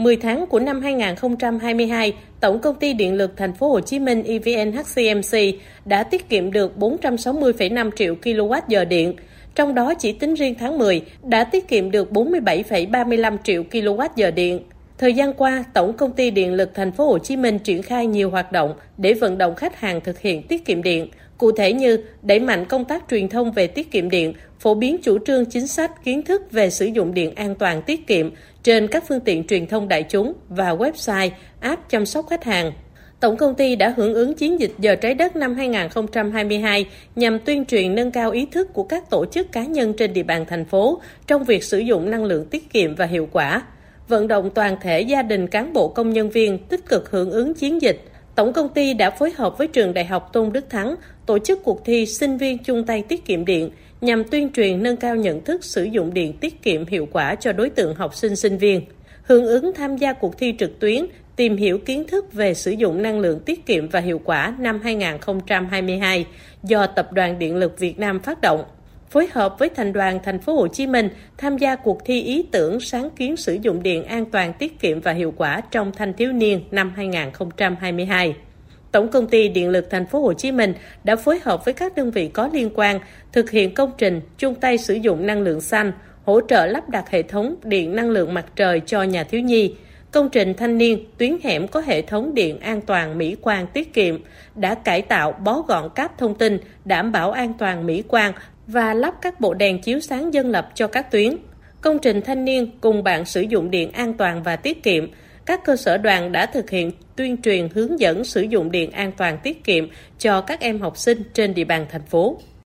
10 tháng của năm 2022, Tổng công ty Điện lực Thành phố Hồ Chí Minh EVN HCMC đã tiết kiệm được 460,5 triệu kWh điện, trong đó chỉ tính riêng tháng 10 đã tiết kiệm được 47,35 triệu kWh điện. Thời gian qua, Tổng công ty Điện lực Thành phố Hồ Chí Minh triển khai nhiều hoạt động để vận động khách hàng thực hiện tiết kiệm điện. Cụ thể như đẩy mạnh công tác truyền thông về tiết kiệm điện, phổ biến chủ trương chính sách, kiến thức về sử dụng điện an toàn tiết kiệm trên các phương tiện truyền thông đại chúng và website, app chăm sóc khách hàng. Tổng công ty đã hưởng ứng chiến dịch giờ trái đất năm 2022 nhằm tuyên truyền nâng cao ý thức của các tổ chức cá nhân trên địa bàn thành phố trong việc sử dụng năng lượng tiết kiệm và hiệu quả vận động toàn thể gia đình cán bộ công nhân viên tích cực hưởng ứng chiến dịch. Tổng công ty đã phối hợp với trường Đại học Tôn Đức Thắng tổ chức cuộc thi sinh viên chung tay tiết kiệm điện nhằm tuyên truyền nâng cao nhận thức sử dụng điện tiết kiệm hiệu quả cho đối tượng học sinh sinh viên. Hưởng ứng tham gia cuộc thi trực tuyến tìm hiểu kiến thức về sử dụng năng lượng tiết kiệm và hiệu quả năm 2022 do Tập đoàn Điện lực Việt Nam phát động phối hợp với thành đoàn thành phố Hồ Chí Minh tham gia cuộc thi ý tưởng sáng kiến sử dụng điện an toàn tiết kiệm và hiệu quả trong thanh thiếu niên năm 2022. Tổng công ty Điện lực thành phố Hồ Chí Minh đã phối hợp với các đơn vị có liên quan thực hiện công trình chung tay sử dụng năng lượng xanh, hỗ trợ lắp đặt hệ thống điện năng lượng mặt trời cho nhà thiếu nhi. Công trình thanh niên tuyến hẻm có hệ thống điện an toàn mỹ quan tiết kiệm đã cải tạo bó gọn cáp thông tin đảm bảo an toàn mỹ quan và lắp các bộ đèn chiếu sáng dân lập cho các tuyến. Công trình thanh niên cùng bạn sử dụng điện an toàn và tiết kiệm. Các cơ sở đoàn đã thực hiện tuyên truyền hướng dẫn sử dụng điện an toàn tiết kiệm cho các em học sinh trên địa bàn thành phố.